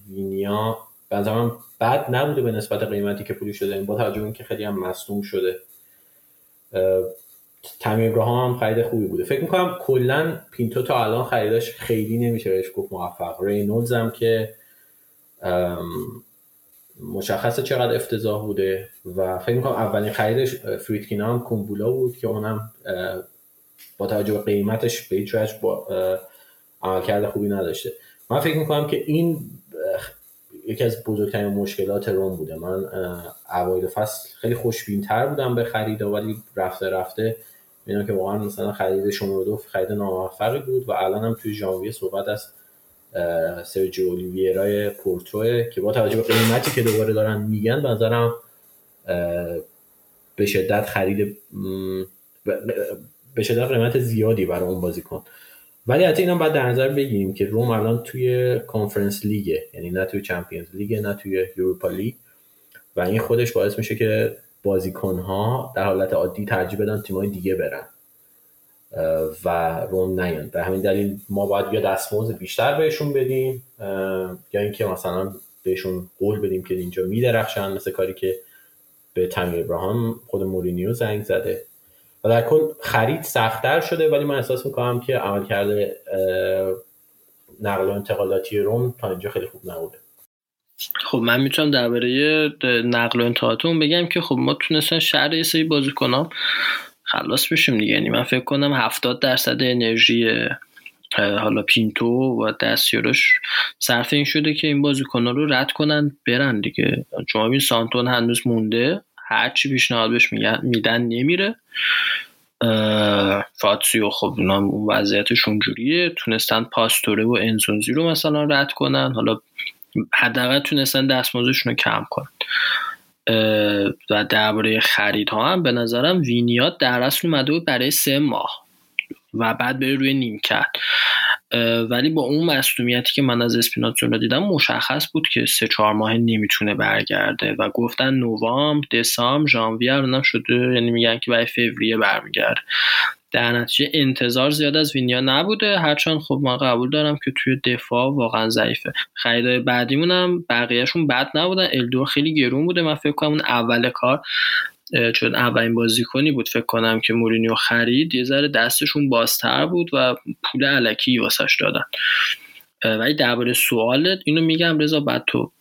وینیا بنظرم بد نبوده به نسبت قیمتی که پولی شده. با توجه به اینکه خیلی هم مصدوم شده. تامی ابراهام هم خرید خوبی بوده. فکر می‌کنم کلا پینتو تا الان خریداش خیلی نمیشه بهش گفت موفق. رینولدز هم که مشخصه چقدر افتضاح بوده و فکر می‌کنم اولین خریدش فریدکینا هم کومبولا بود که اونم با توجه به قیمتش به با عملکرد خوبی نداشته. من فکر می‌کنم که این یکی از بزرگترین مشکلات روم بوده. من اوایل فصل خیلی خوشبین تر بودم به خرید ولی رفته رفته می‌دونم که واقعا مثلا خرید شماره دو خرید ناموفقی بود و الان هم توی ژانویه صحبت از سرجیو اولیویرای پورتو که با توجه به قیمتی که دوباره دارن میگن به نظرم به شدت خرید به شدت قیمت زیادی برای اون بازیکن. ولی حتی اینا باید در نظر بگیریم که روم الان توی کانفرنس لیگه یعنی نه توی چمپیونز لیگ نه توی یوروپا لیگ و این خودش باعث میشه که بازیکن ها در حالت عادی ترجیح بدن تیمای دیگه برن. و روم نیان. به همین دلیل ما باید یا دستمزد بیشتر بهشون بدیم. یا اینکه مثلا بهشون قول بدیم که اینجا میدرخشن مثل کاری که به تامیر ابراهام خود مورینیو زنگ زده. و در کل خرید سختتر شده ولی من احساس می‌کنم که عمل کرده نقل و انتقالاتی روم تا اینجا خیلی خوب نبوده. خب من می‌تونم درباره نقل و انتقالاتون بگم که خب ما تونستن شهر یه سری بازیکنام خلاص بشیم دیگه. یعنی من فکر کنم 70 درصد انرژی حالا پینتو و دستیارش صرف این شده که این بازیکن‌ها رو رد کنن برن دیگه. شما ببین سانتون هنوز مونده. هرچی پیشنهاد بهش میدن نمیره. فاتسیو خب اون وضعیتشون جوریه تونستن پاستوره و انزونزی رو مثلا رد کنن. حالا حداقل تونستن دستمزدشون رو کم کنن. و درباره خرید ها هم به نظرم وینیات در اصل اومده بود برای سه ماه. و بعد بره روی نیمکت. ولی با اون مصدومیتی که من از اسپیناتزو رو دیدم مشخص بود که سه چهار ماه نمی‌تونه برگرده و گفتن نوامبر دسامبر ژانویه الانم شده یعنی میگن که برای فوریه برمیگرده. در نتیجه انتظار زیاد از وینیا نبوده. هرچند خب من قبول دارم که توی دفاع واقعا ضعیفه. خریدای بعدیمون هم بقیهشون بد نبودن. الدور خیلی گرون بوده. من فکر کنم اون اول کار چون اولین بازیکنی بود فکر کنم که مورینیو خرید یه ذره دستشون بازتر بود و پول علکی واسش دادن. ولی درباره سوالت اینو میگم رضا بعد تو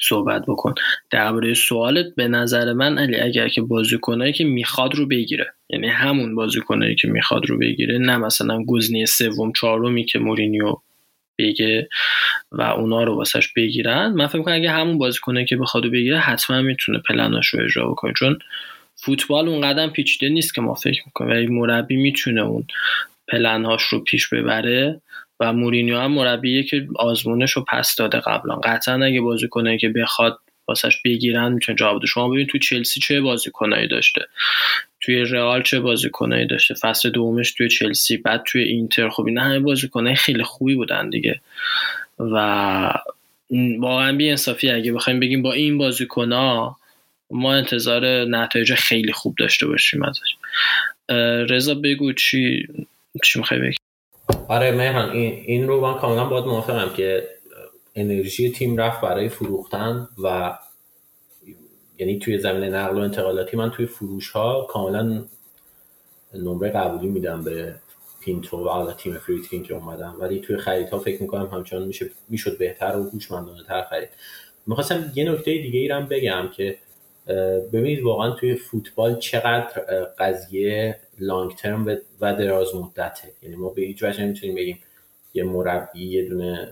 صحبت بکن. درباره سوالت به نظر من علی اگر که بازیکنایی که می‌خواد رو بگیره یعنی همون بازیکنایی که می‌خواد رو بگیره نه مثلا گزینه سوم چهارمی که مورینیو بگه و اونا رو واسش بگیرن. من فکر کنم اگه همون بازیکنه که بخواد بگیره حتما می‌تونه پلناش رو اجرا بکنه. چون فوتبال اون قدم پیچیده نیست که ما فکر می‌کنیم. ولی مربی می‌تونه اون پلنهاش رو پیش ببره و مورینیو هم مربیه که آزمونش رو پس داده قبلا. قطعا اگه بازیکنه که بخواد واسش بگیرن می‌تونه جواب شما ببینید تو چلسی چه بازیکنایی داشته؟ توی رئال چه بازیکنایی داشته؟ فصل دومش توی چلسی بعد توی اینتر. خب این همه بازیکنای خیلی خوبی بودن دیگه. و واقعا بی انصافی اگه بخوایم بگیم با این بازیکن ما انتظار نتایج خیلی خوب داشته باشیم ازش. رضا بگو چی چی می‌خوای بگی؟ آره مهران این, این رو من کاملا باید موافقم که انرژی تیم رفت برای فروختن و یعنی توی زمین نقل و انتقالاتی من توی فروش ها کاملا نمره قبولی میدم به پینتو و حالا تیم فریدکین که اومدن. ولی توی خریدها فکر می‌کنم همچنان میشه می‌شد بهتر و هوشمندانه تر خرید. می‌خواستم یه نکته دیگه ایرم بگم که ببینید واقعا توی فوتبال چقدر قضیه لانگ ترم و دراز مدته. یعنی ما به هیچ وجه نمی‌تونیم بگیم یه مربی یه دونه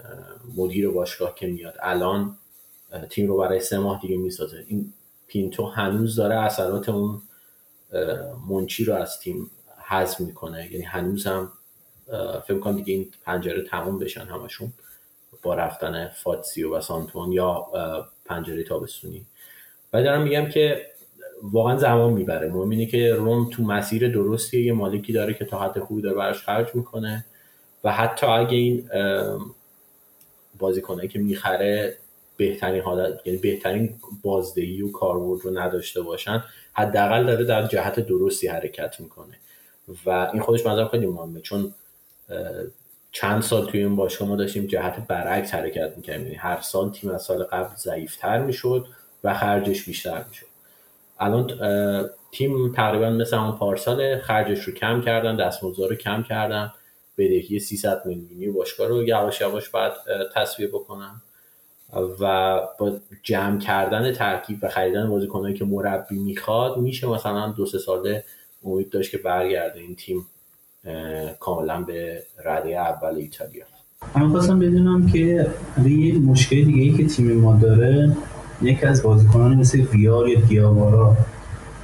مدیر باشگاه که میاد الان تیم رو برای سه ماه دیگه می‌سازه. این پینتو هنوز داره اثرات اون منچی رو از تیم حذف می‌کنه. یعنی هنوز هم فکر کنم دیگه این پنجره تموم بشن همشون با رفتن فاتسیو و سانتون یا پنجره تابستونی. و دارم میگم که واقعا زمان می‌بره. مهم اینه که روم تو مسیر درستیه یه مالکی داره که تا حد خوبی داره براش خرج می‌کنه. و حتی اگه این بازیکنه که می‌خره بهترین حالت یعنی بهترین بازدهی و کاربرد رو نداشته باشن حداقل داره در جهت درستی حرکت می‌کنه. و این خودش مثلا خیلی مهمه چون چند سال توی این باشگاه ما داشتیم جهت برعکس حرکت می‌کردیم. یعنی هر سال تیم از سال قبل ضعیفتر می‌شد و خرجش بیشتر می‌شد. الان تیم تقریبا مثل اون پارسال خرجش رو کم کردن دستمزد رو کم کردن. بدهی 300 میلیونی باشگاه رو یواش یواش باید تصویه بکنن. و با جمع کردن ترکیب و خریدن بازیکنایی که مربی می‌خواد میشه مثلا دو سه ساله امید داشت که برگرده این تیم کاملا به رده اول ایتالیا. من خواستم بدونم که یه مشکل دیگه ای که تیم ما داره یکی از بازیکنان مثل ویار یا دیاوارا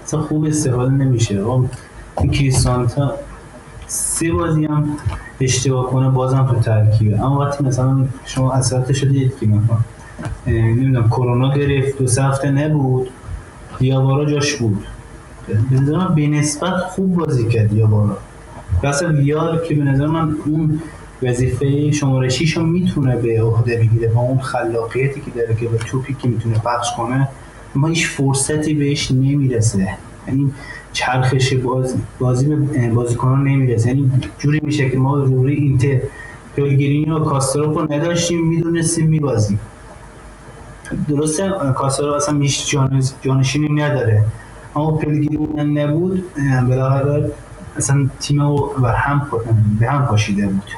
اصلا خوب استفاده نمیشه. این کریستانتا سه بازی هم اشتباه کنه بازم تو ترکیبه. اما وقتی مثلا شما اثراتش شدید که مثلا نمی‌دونم کرونا گرفت دو سه هفته نبود. دیابارا جاش بود. به نظر من به نسبت خوب بازی کرد دیابارا. بس ویار که به نظر من اون وظیفه شماره 6 رو می‌تونه به عهده بگیره با اون خلاقیتی که داره که با توپی که می‌تونه پخش کنه ما هیچ فرصتی بهش نمی‌رسه. یعنی چرخش بازی بازی به بازیکنان نمی‌رسه. یعنی جوری میشه که ما روی اینتر پلگرینی و کاسترو رو نداشتیم می‌دونستیم میبازیم. درسته کاسترو اصلا میش جانشینی نداره. اما پلگرینی نبود بالاخره اصلا تیم رو به هم به هم پاشیده بود.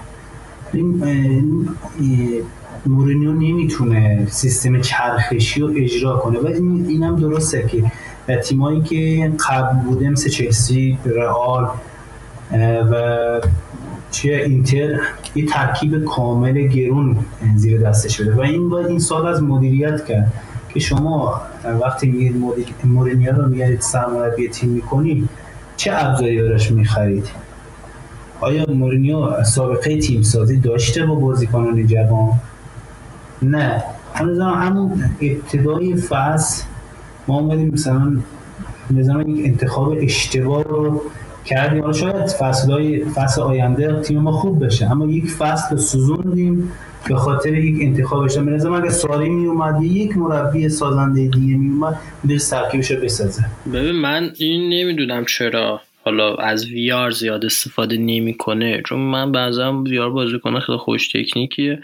مورینیو نمی‌تونه سیستم چرخشی رو اجرا کنه. و این اینم درسته که تیمایی که قبل بوده مثل چلسی رئال و چه اینتر یه ترکیب کامل گرون زیر دستش بده و این باید این سال از مدیریت کرد که شما وقتی میگید مورینیو رو میگید سرمربی تیم می‌کنید چه ابزاری براش می‌خرید؟ آیا مورینیو سابقه تیم سازی داشته با بازیکنان جوان؟ نه. هنوز همون ابتدای فصل ما اومدیم مثلا مثلا یک انتخاب اشتباه رو کردیم. حالا شاید فصل فصل آینده تیم ما خوب بشه اما یک فصل سوزوندیم به خاطر یک انتخاب اشتباه به اگه ساری می اومد یک مربی سازنده دیگه می اومد می‌تونست ترکیبش رو بسازه. ببین من این نمی‌دونم چرا حالا از ویار زیاد استفاده نمی‌کنه چون من بعضا ویار بازی کنه خیلی خوش تکنیکیه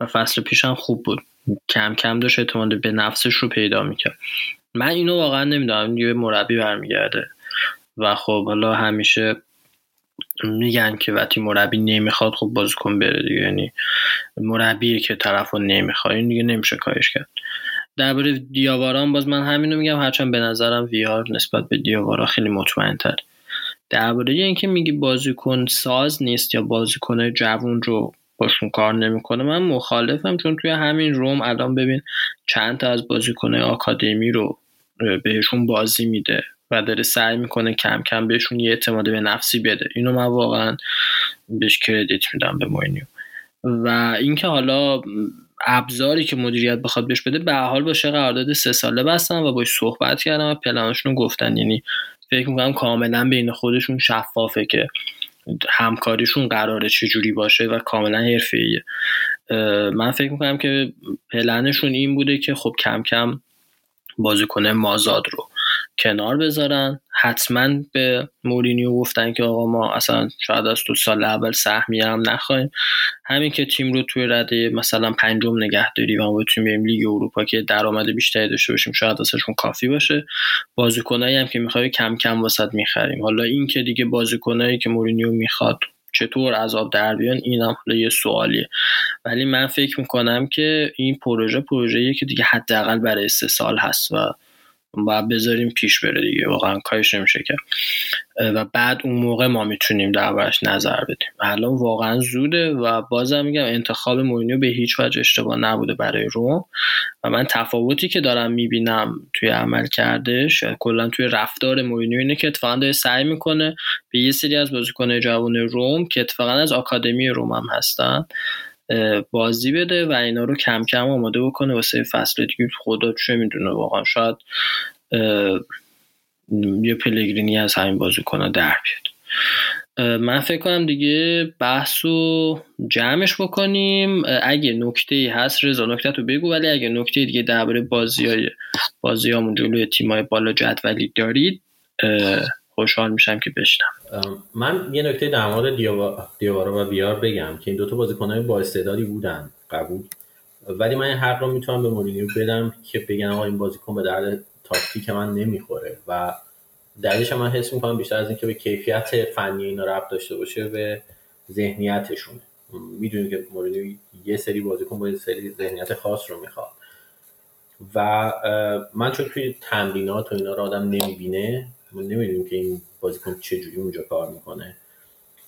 و فصل پیشم خوب بود. کم کم داشت اعتماد به نفسش رو پیدا می‌کرد. من اینو واقعا نمی‌دونم. یه مربی برمیگرده. و خب حالا همیشه میگن که وقتی مربی نمی‌خواد خب بازیکن بره دیگه. یعنی مربیه که طرف رو نمی‌خواد این دیگه نمیشه کارش کرد. درباره دیاواران باز من همینو میگم هرچند به نظرم ویار نسبت به دیاوارا خیلی مطمئن تر درباره اینکه میگی بازیکن ساز نیست یا بازیکن جوون رو باشون کار نمی‌کنه من مخالفم چون توی همین روم الان ببین چند تا از بازیکنهای آکادمی رو بهشون بازی میده. و داره سعی می‌کنه کم کم بهشون یه اعتماد به نفسی بده. اینو من واقعا بهش کردیت میدم به موینیو و اینکه حالا ابزاری که مدیریت بخواد بهش بده به حال باشه قرارداد سه ساله بستن و باش صحبت کردن و پلنشون رو گفتن. یعنی فکر می‌کنم کاملا بین خودشون شفافه که همکاریشون قراره چجوری باشه و کاملا حرفه‌ایه. من فکر می‌کنم که پلنشون این بوده که خب کم کم بازیکن مازاد رو کنار بذارن. حتما به مورینیو گفتن که آقا ما اصلا شاید از تو سال اول سهمی هم نخواهیم. همین که تیم رو توی رده مثلا پنجم نگه داری و بتونیم بریم لیگ اروپا که درآمد بیشتری داشته باشیم شاید ازشون کافی باشه. بازیکنایی هم که می‌خوای کم کم واست می‌خریم. حالا این که دیگه بازیکنایی که مورینیو می‌خواد چطور از آب در بیان این هم یه سوالیه. ولی من فکر می‌کنم که این پروژه پروژه‌ایه که دیگه حداقل برای سه سال هست و باید بذاریم پیش بره دیگه. واقعا کارش نمیشه کرد و بعد اون موقع ما می‌تونیم دربارش نظر بدیم. الان واقعا زوده و بازم میگم انتخاب مورینیو به هیچ وجه اشتباه نبوده برای روم. و من تفاوتی که دارم می‌بینم توی عمل کردش کلا توی رفتار مورینیو اینه که اتفاقا داره سعی می‌کنه به یه سری از بازیکن جوان روم که اتفاقا از آکادمی روم هم هستن بازی بده و اینا رو کم کم آماده بکنه واسه فصل دیگه. خدا چه می‌دونه واقعا. شاید یه پلگرینی از همین بازی کنه در بیاد. من فکر کنم دیگه بحث رو جمعش بکنیم. اگه نکته هست رضا نکته تو بگو. ولی اگه نکته دیگه درباره بازی های بازی جلوی تیمای بالا جدولی دارید خوشحال میشم که بشنم من یه نکته در مورد دیوارا و بیار بگم که این دوتا بازیکنهای با استعدادی بودن قبول. ولی من این حق رو می‌تونم به مورینیو بدم که بگم آقا این بازیکن به درد تاکتیک من نمی‌خوره و دلیلش من حس می‌کنم بیشتر از اینکه به کیفیت فنی اینا ربط داشته باشه به ذهنیتشون می‌دونیم که مورینیو یه سری بازیکن با یه سری ذهنیت خاص رو می‌خواد. و من چون توی تمرینات و اینا رو آدم نمی‌بینه نمی‌دونیم که این بازیکن چجوری اونجا کار می‌کنه.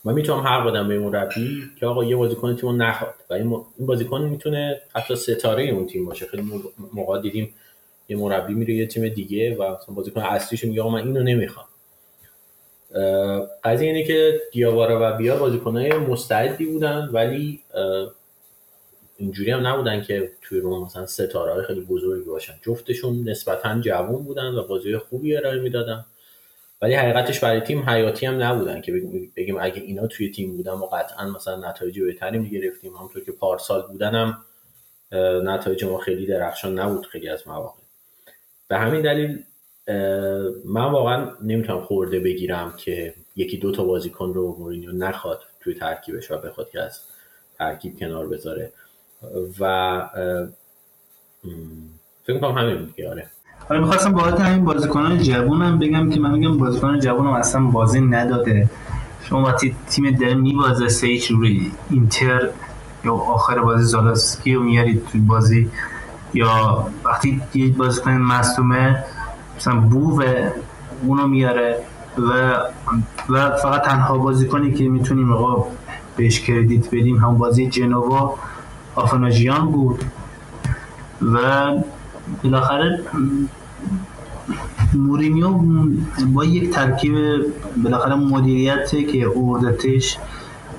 من می‌تونم حق بدم به مربی که آقا یه بازیکن تیمو نخواد و این بازیکن می‌تونه حتی ستاره اون تیم باشه. خیلی موقع دیدیم یه مربی میره یه تیم دیگه و بازیکن اصلیش میگه آقا من اینو نمی‌خوام. قضیه اینه که دیاوارا و بیا بازیکنای مستعدی بودن ولی اینجوری هم نبودن که توی روم مثلا ستاره های خیلی بزرگی باشن. جفتشون نسبتا جوون بودن و بازی خوبی ارائه می‌دادن. ولی حقیقتش برای تیم حیاتی هم نبودن که بگیم اگه اینا توی تیم بودن و قطعا مثلا نتایج بهتری می‌گرفتیم. همونطور که پارسال بودن هم نتایج ما خیلی درخشان نبود خیلی از مواقع. به همین دلیل من واقعا نمی‌تونم خورده بگیرم که یکی دو تا بازیکن رو مورینیو نخواد توی ترکیبش و بخواد که از ترکیب کنار بذاره. و فکر می‌کنم همین آره. حالا می‌خواستم باید همین بازیکنان جوونم بگم که من میگم بازیکن جوونم اصلا بازی نداده. شما وقتی تیم داره میبازه سه هیچ روی اینتر یا آخر بازی زالاسکی رو میارید توی بازی یا وقتی یه بازیکن مصومه مثلا بوه اونو میاره و و فقط تنها بازیکنی که می‌تونیم آقا بهش کردیت بدیم همون بازی جنوا آفناژیان بود. و بالاخره مورینیو با یک ترکیب بالاخره مدیریت که اردتش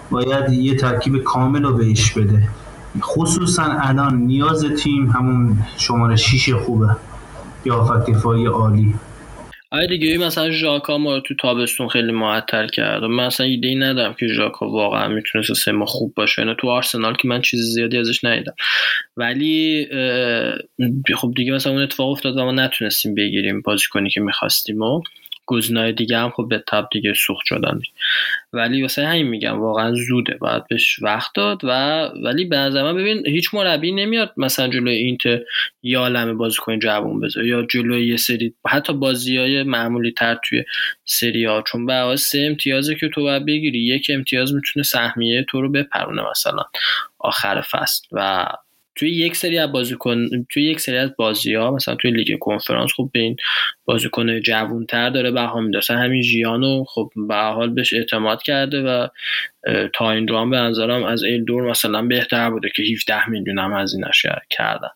باید یه ترکیب کامل رو بهش بده. خصوصا الان نیاز تیم همون شماره 6 خوبه یا دفاعی عالی. آره دیگه مثلا ژاکا ما رو تو تابستون خیلی معطل کرد. و من اصلا ایده ای ندارم که ژاکا واقعا می‌تونست سه ما خوب باشه. اینا تو آرسنال که من چیز زیادی ازش ندیدم. ولی خب دیگه مثلا اون اتفاق افتاد و ما نتونستیم بگیریم بازیکنی که می‌خواستیم و گزینه‌های دیگه هم خب به تب دیگه سوخت شدن. ولی واسه همین میگم واقعا زوده. باید بهش وقت داد و ولی به نظر ببین هیچ مربی نمیاد مثلا جلوی اینت یا عالمه بازیکن جوون بذاره یا جلوی یه سری حتی بازی های معمولی تر توی سری ها چون به سه امتیازه که تو باید بگیری. یک امتیاز می‌تونه سهمیه تو رو بپرونه مثلا آخر فصل. و توی یک سری از بازیکن توی یک سری از بازی ها مثلا توی لیگ کنفرانس خب به این بازیکن جوونتر داره بها میده. مثلا همین ژیانو خب به حال بهش اعتماد کرده و تا این رو به نظرم از دور مثلا بهتر بوده که 17 میلیون هم از این کردن.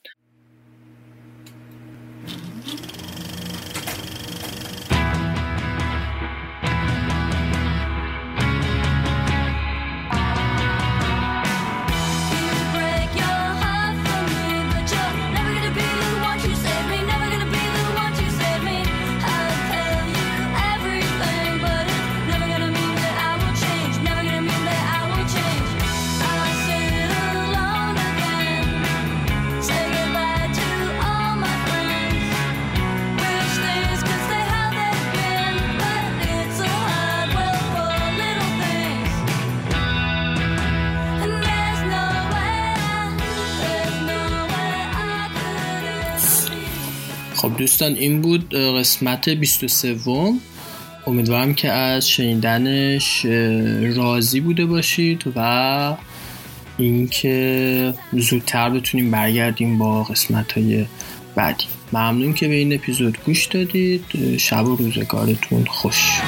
دوستان این بود قسمت 23 امیدوارم که از شنیدنش راضی بوده باشید و اینکه زودتر بتونیم برگردیم با قسمت های بعدی. ممنون که به این اپیزود گوش دادید. شب و روزگارتون خوش.